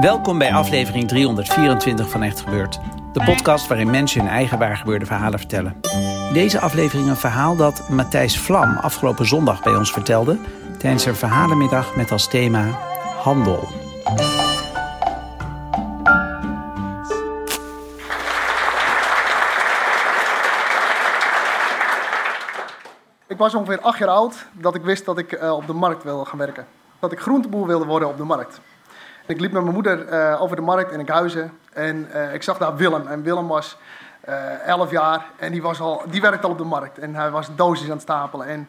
Welkom bij aflevering 324 van Echt Gebeurd. De podcast waarin mensen hun eigen waargebeurde verhalen vertellen. In deze aflevering een verhaal dat Matthijs Vlam afgelopen zondag bij ons vertelde... tijdens een verhalenmiddag met als thema handel. Ik was ongeveer acht jaar oud dat ik wist dat ik uh, op de markt wilde gaan werken. Dat ik groenteboer wilde worden op de markt. Ik liep met mijn moeder uh, over de markt in Enkhuizen en uh, ik zag daar Willem. En Willem was uh, 11 jaar en die, was al, die werkte al op de markt. En hij was doosjes aan het stapelen en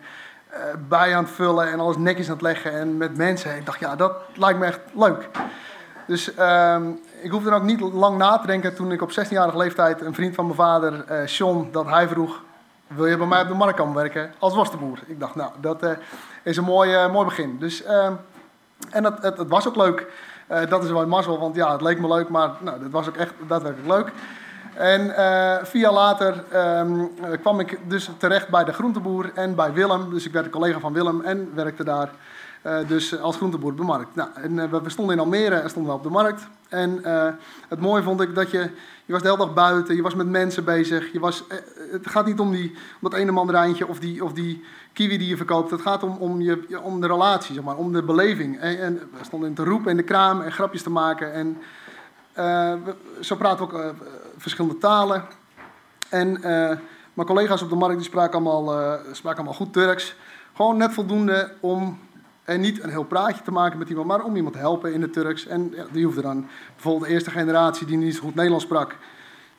bij aan het vullen en alles netjes aan het leggen en met mensen. Ik dacht, ja, dat lijkt me echt leuk. Dus ehm, ik hoefde dan ook niet lang na te denken toen ik op 16-jarige leeftijd een vriend van mijn vader, Sean, dat hij vroeg... Wil je bij mij op de markt komen werken als worstenboer? Ik dacht, nou, dat is een mooi, mooi begin. Dus, ehm, en het, het, het was ook leuk. Uh, dat is wel een mazzel, want ja, het leek me leuk, maar nou, dat was ook echt daadwerkelijk leuk. En uh, vier jaar later um, kwam ik dus terecht bij de groenteboer en bij Willem. Dus ik werd een collega van Willem en werkte daar dus als groenteboer op de markt. Nou, en, we stonden in Almere en stonden we op de markt. En het mooie vond ik dat je, je was de hele dag buiten, je was met mensen bezig. Je was, het gaat niet om, die, om dat ene mandarijntje of die, of die kiwi die je verkoopt. Het gaat om, om, je, om de relatie, zeg maar, om de beleving. En, en we stonden te roepen in de kraam en grapjes te maken. En we, zo praten we ook verschillende talen. En mijn collega's op de markt die spraken, allemaal, spraken allemaal goed Turks. Gewoon net voldoende om en niet een heel praatje te maken met iemand, maar om iemand te helpen in het Turks. En die hoefde dan bijvoorbeeld de eerste generatie die niet zo goed Nederlands sprak,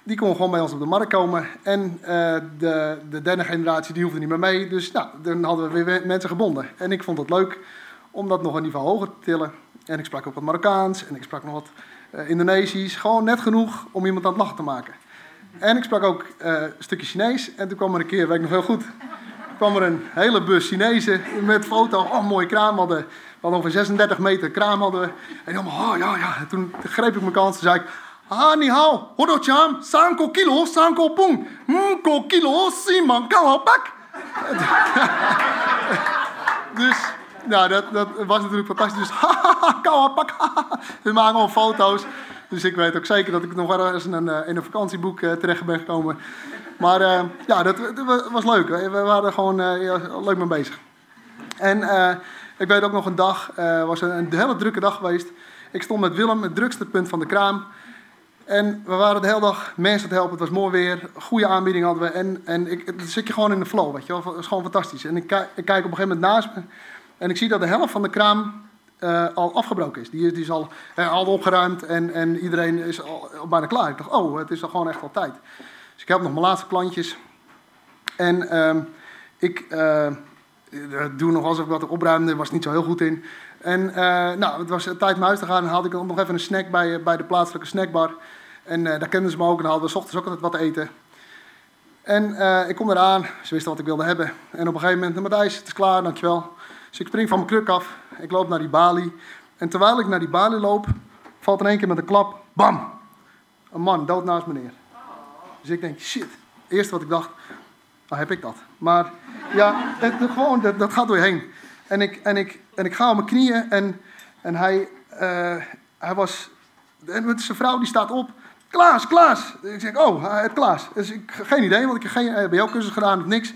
die kon gewoon bij ons op de markt komen. En uh, de, de, derde generatie die hoefde niet meer mee. Dus nou, dan hadden we weer mensen gebonden. En ik vond het leuk om dat nog een niveau hoger te tillen. En ik sprak ook wat Marokkaans en ik sprak nog wat uh, Indonesisch. Gewoon net genoeg om iemand aan het lachen te maken. En ik sprak ook uh, een stukje Chinees. En toen kwam er een keer, weet ik nog heel goed, kwam er een hele bus Chinezen met foto. Oh, mooie kraam hadden. We hadden ongeveer 36 meter kraam hadden. En helemaal, oh ja, ja. En toen greep ik mijn kans en zei ik... Ah, ni hao, hodocham, sanko kilo, sanko pung, mko kilo, siman pak. dus, nou, dat, dat was natuurlijk fantastisch. Dus, pak. We maken al foto's. Dus ik weet ook zeker dat ik nog wel eens in een, in een vakantieboek uh, terecht ben gekomen. Maar uh, ja, dat, was leuk. We waren gewoon ja, leuk mee bezig. En ik weet ook nog een dag, was een, hele drukke dag geweest. Ik stond met Willem, het drukste punt van de kraam. En we waren de hele dag mensen te helpen. Het was mooi weer. Goede aanbieding hadden we. En, en ik, dan zit je gewoon in de flow, weet je wel. Het is gewoon fantastisch. En ik, kijk op een gegeven moment naast me. En ik zie dat de helft van de kraam al afgebroken is. Die is, die is al, al opgeruimd en, en iedereen is al, al bijna klaar. Ik dacht, oh, het is al gewoon echt al tijd. Dus ik heb nog mijn laatste klantjes. En uh, ik uh, doe nog alsof ik wat opruimde. was niet zo heel goed in. En nou, het was tijd om huis te gaan. En haalde ik nog even een snack bij, bij de plaatselijke snackbar. En daar kenden ze me ook en hadden we s ochtends ook altijd wat eten. En ik kom eraan, ze wisten wat ik wilde hebben. En op een gegeven moment, Matthijs, het is klaar, dankjewel. Dus ik spring van mijn kruk af, ik loop naar die balie. En terwijl ik naar die balie loop, valt in één keer met een klap, bam! Een man dood naast me neer. Dus ik denk, shit. Eerst wat ik dacht, nou heb ik dat. Maar ja, het, gewoon, dat, dat gaat door je heen. En ik, en, ik, en ik ga op mijn knieën en, en hij, uh, hij was... En zijn vrouw die staat op Klaas, Klaas. Ik zeg, oh, hij heet Klaas. Dus ik geen idee, want ik heb geen BO-cursus gedaan of niks.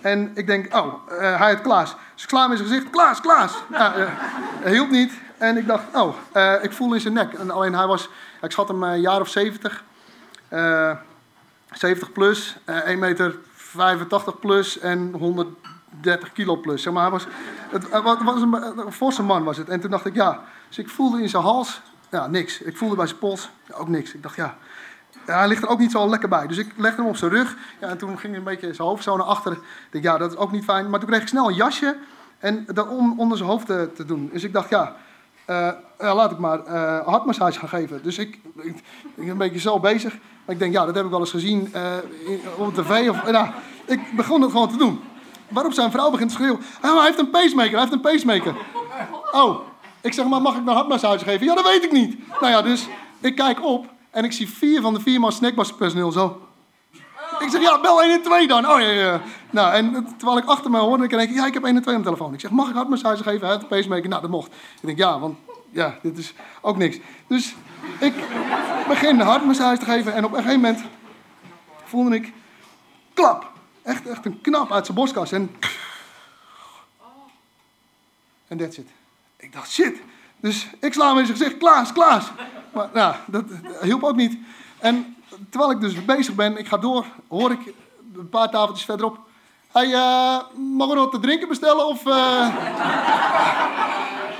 En ik denk, oh, hij heet Klaas. Dus ik in zijn gezicht, Klaas, Klaas. Hij hielp niet. En ik dacht, oh, ik voel in zijn nek. En alleen hij was, ik schat hem een jaar of 70. 70 plus, 1 meter 85 plus en 100, 30 kilo plus. Zeg maar, hij was, het, was een, een forse man was het. En toen dacht ik, ja. Dus ik voelde in zijn hals, ja, niks. Ik voelde bij zijn pols, ook niks. Ik dacht, ja, hij ligt er ook niet zo lekker bij. Dus ik legde hem op zijn rug. Ja, en toen ging hij een beetje zijn hoofd zo naar achteren. Ik dacht, ja, dat is ook niet fijn. Maar toen kreeg ik snel een jasje en dat om onder zijn hoofd te, doen. Dus ik dacht, ja, uh, laat ik maar uh, hartmassage gaan geven. Dus ik, ik, ik, ben een beetje zo bezig. Ik denk, ja, dat heb ik wel eens gezien uh, op tv. Of, nou, ik begon het gewoon te doen. Waarop zijn vrouw begint te schreeuwen. Ah, hij heeft een pacemaker, hij heeft een pacemaker. Oh, ik zeg maar, mag ik een hartmassage geven? Ja, dat weet ik niet. Nou ja, dus ik kijk op en ik zie vier van de vier man snackbarpersoneel zo. Ik zeg, ja, bel 112 dan. Oh ja, ja. Nou, en terwijl ik achter me hoorde, denk ik, ja, ik heb 112 aan de telefoon. Ik zeg, mag ik hartmassage geven? Hij heeft een pacemaker. Nou, dat mocht. Ik denk, ja, want ja, dit is ook niks. Dus ik begin hartmassage te geven en op een gegeven moment voelde ik klap. Echt, echt een knap uit zijn borstkas. En en that's it. Ik dacht, shit. Dus ik sla hem in zijn gezicht, Klaas, Klaas. Maar nou, dat, hielp ook niet. En terwijl ik dus bezig ben, ik ga door, hoor ik een paar tafeltjes verderop. Hij mag we wat te drinken bestellen of uh,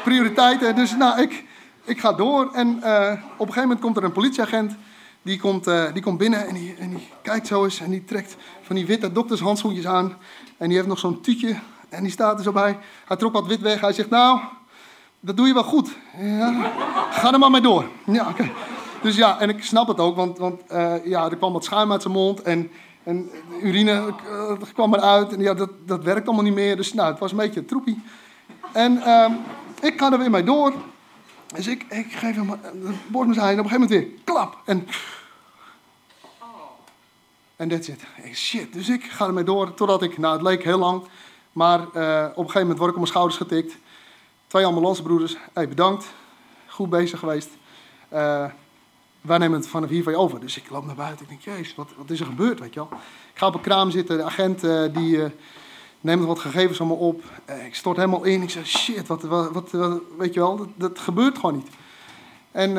prioriteiten. Dus nou, ik, ik ga door en uh, op een gegeven moment komt er een politieagent. Die komt, die komt binnen en die, en die kijkt zo eens en die trekt van die witte doktershandschoentjes aan. En die heeft nog zo'n tuutje en die staat er zo bij. Hij trok wat wit weg. Hij zegt, nou, dat doe je wel goed. Ja, ga er maar mee door. Ja, oké. Dus ja, en ik snap het ook, want, want uh, ja, er kwam wat schuim uit zijn mond en, en urine kwam eruit. En ja, dat, dat werkt allemaal niet meer. Dus nou, het was een beetje troepie. En uh, ik ga er weer mee door. Dus ik, ik geef hem de borstmassage en op een gegeven moment weer klap. En en that's it. Shit. Dus ik ga ermee door totdat ik, nou het leek heel lang, maar uh, op een gegeven moment word ik op mijn schouders getikt. Twee ambulancebroeders, hey, bedankt, goed bezig geweest. Uh, wij nemen het vanaf hier van je over. Dus ik loop naar buiten. Ik denk, jezus, wat, wat is er gebeurd, weet je wel. Ik ga op een kraam zitten. De agent uh, die neemt wat gegevens me op. Uh, ik stort helemaal in. Ik zeg, shit, wat, wat, wat, weet je wel, dat, dat, gebeurt gewoon niet. En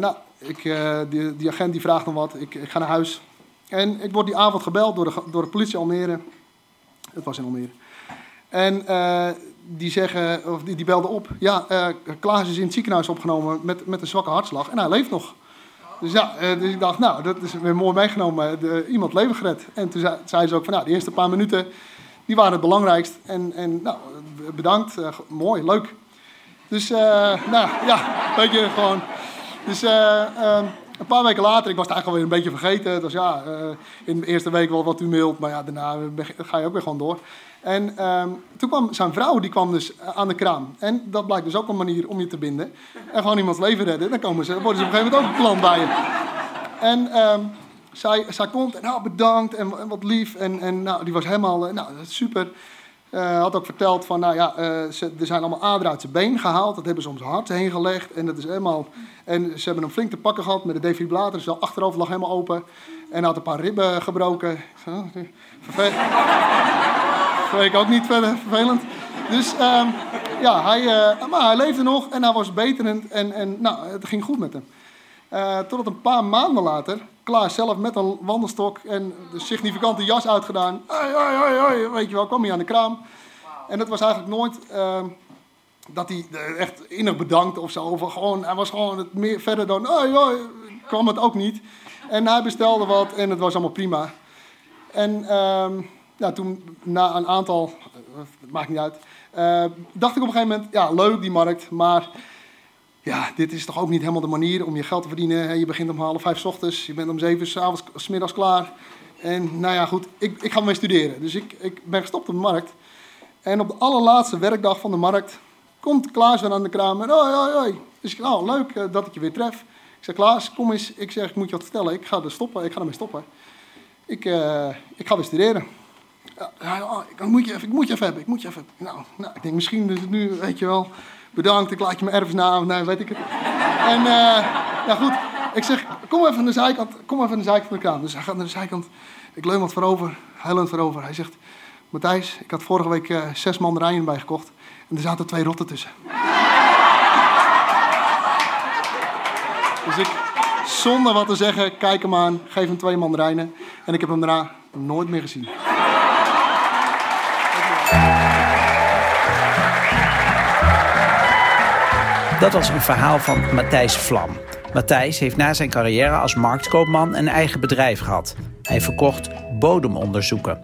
nou, ik, die, die, agent die vraagt dan wat. Ik, ik, ga naar huis. En ik word die avond gebeld door de, door de politie Almere. Het was in Almere. En die, zeggen, of die, die belden op. Ja, Klaas is in het ziekenhuis opgenomen met, met een zwakke hartslag. En hij leeft nog. Dus ja, dus ik dacht, nou, dat is weer mooi meegenomen. De, iemand leven gered. En toen zei, zei, ze ook van, nou, de eerste paar minuten, die waren het belangrijkst. En, en nou, bedankt, uh, mooi, leuk. Dus, uh, nou, ja, weet je, gewoon. Dus uh, een paar weken later, ik was het eigenlijk alweer een beetje vergeten. Het was ja, in de eerste week wel wat tumult, maar ja, daarna ga je ook weer gewoon door. En um, toen kwam zijn vrouw, die kwam dus aan de kraam. En dat blijkt dus ook een manier om je te binden. En gewoon iemands leven redden. Dan komen ze, worden ze op een gegeven moment ook een klant bij je. En um, zij, komt en nou, bedankt en, wat lief. En, en nou, die was helemaal, nou, super. Uh, had ook verteld van, nou ja, uh, ze, er zijn allemaal aderen uit zijn been gehaald. Dat hebben ze om zijn hart heen gelegd. En dat is helemaal... En ze hebben hem flink te pakken gehad met de defibrillator. Dus wel achterover lag helemaal open. En had een paar ribben gebroken. Vervelend ik ook niet verder vervelend. Dus um, ja, hij, maar hij leefde nog en hij was beterend en, en nou, het ging goed met hem. Uh, totdat een paar maanden later, Klaas zelf met een wandelstok en de significante jas uitgedaan. Weet je wel, kwam hij aan de kraam. En dat was eigenlijk nooit uh, dat hij echt innig bedankte of zo. Gewoon, hij was gewoon het meer verder dan, kwam het ook niet. En hij bestelde wat en het was allemaal prima. En... Um, ja, toen na een aantal, het maakt niet uit, dacht ik op een gegeven moment, ja, leuk die markt, maar ja, dit is toch ook niet helemaal de manier om je geld te verdienen. Je begint om half vijf ochtends, je bent om zeven s avonds, s middags klaar. En nou ja, goed, ik, ik ga mee studeren. Dus ik, ik ben gestopt op de markt. En op de allerlaatste werkdag van de markt komt Klaas weer aan de kraam en hoi, hoi. Dus ik nou, leuk uh, dat ik je weer tref. Ik zeg, Klaas, kom eens. Ik zeg, ik moet je wat vertellen. Ik ga er stoppen, ik ga ermee stoppen. Ik, uh, ik ga weer studeren. Ja, oh, ik, moet je even, ik moet je even hebben, ik moet je even Nou, nou, ik denk misschien is het nu, weet je wel, bedankt, ik laat je mijn erfenis nee, weet ik het. En, uh, ja goed, ik zeg, kom even aan de zijkant, kom even aan de zijkant van de kraan. Dus hij gaat naar de zijkant, ik leun wat voorover, hij leunt voorover. Hij zegt, Matthijs, ik had vorige week uh, zes mandarijnen bijgekocht en er zaten twee rotten tussen. dus ik, zonder wat te zeggen, kijk hem aan, geef hem twee mandarijnen en ik heb hem daarna nooit meer gezien. Dat was een verhaal van Matthijs Vlam. Matthijs heeft na zijn carrière als marktkoopman een eigen bedrijf gehad. Hij verkocht bodemonderzoeken.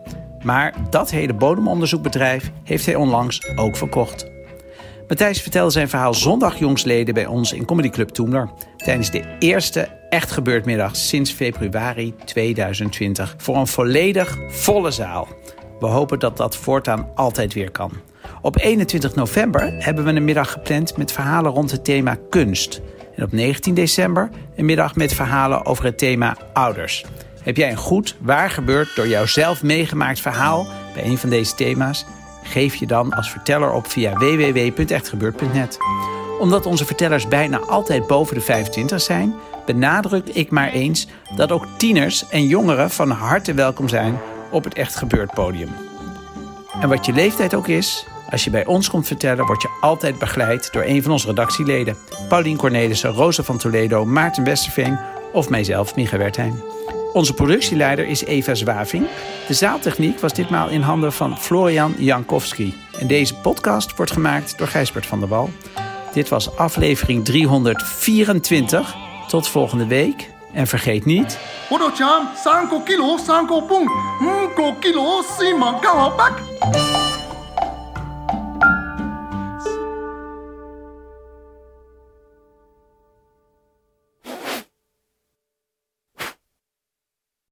Maar dat hele bodemonderzoekbedrijf heeft hij onlangs ook verkocht. Matthijs vertelde zijn verhaal zondag jongsleden bij ons in Comedy Club Toemler. Tijdens de eerste echt gebeurtmiddag sinds februari 2020. Voor een volledig volle zaal. We hopen dat dat voortaan altijd weer kan. Op 21 november hebben we een middag gepland met verhalen rond het thema kunst. En op 19 december een middag met verhalen over het thema ouders. Heb jij een goed, waar gebeurd, door jouzelf meegemaakt verhaal bij een van deze thema's? Geef je dan als verteller op via www.echtgebeurd.net. Omdat onze vertellers bijna altijd boven de 25 zijn, benadruk ik maar eens dat ook tieners en jongeren van harte welkom zijn op het Echt Gebeurd podium. En wat je leeftijd ook is, als je bij ons komt vertellen, word je altijd begeleid door een van onze redactieleden. Paulien Cornelissen, Rosa van Toledo, Maarten Westerveen of mijzelf, Micha Wertheim. Onze productieleider is Eva Zwaving. De zaaltechniek was ditmaal in handen van Florian Jankowski. En deze podcast wordt gemaakt door Gijsbert van der Wal. Dit was aflevering 324. Tot volgende week. En vergeet niet... Odo-chan, 3 kilo, 3 pung. 5 kilo, 4 bak.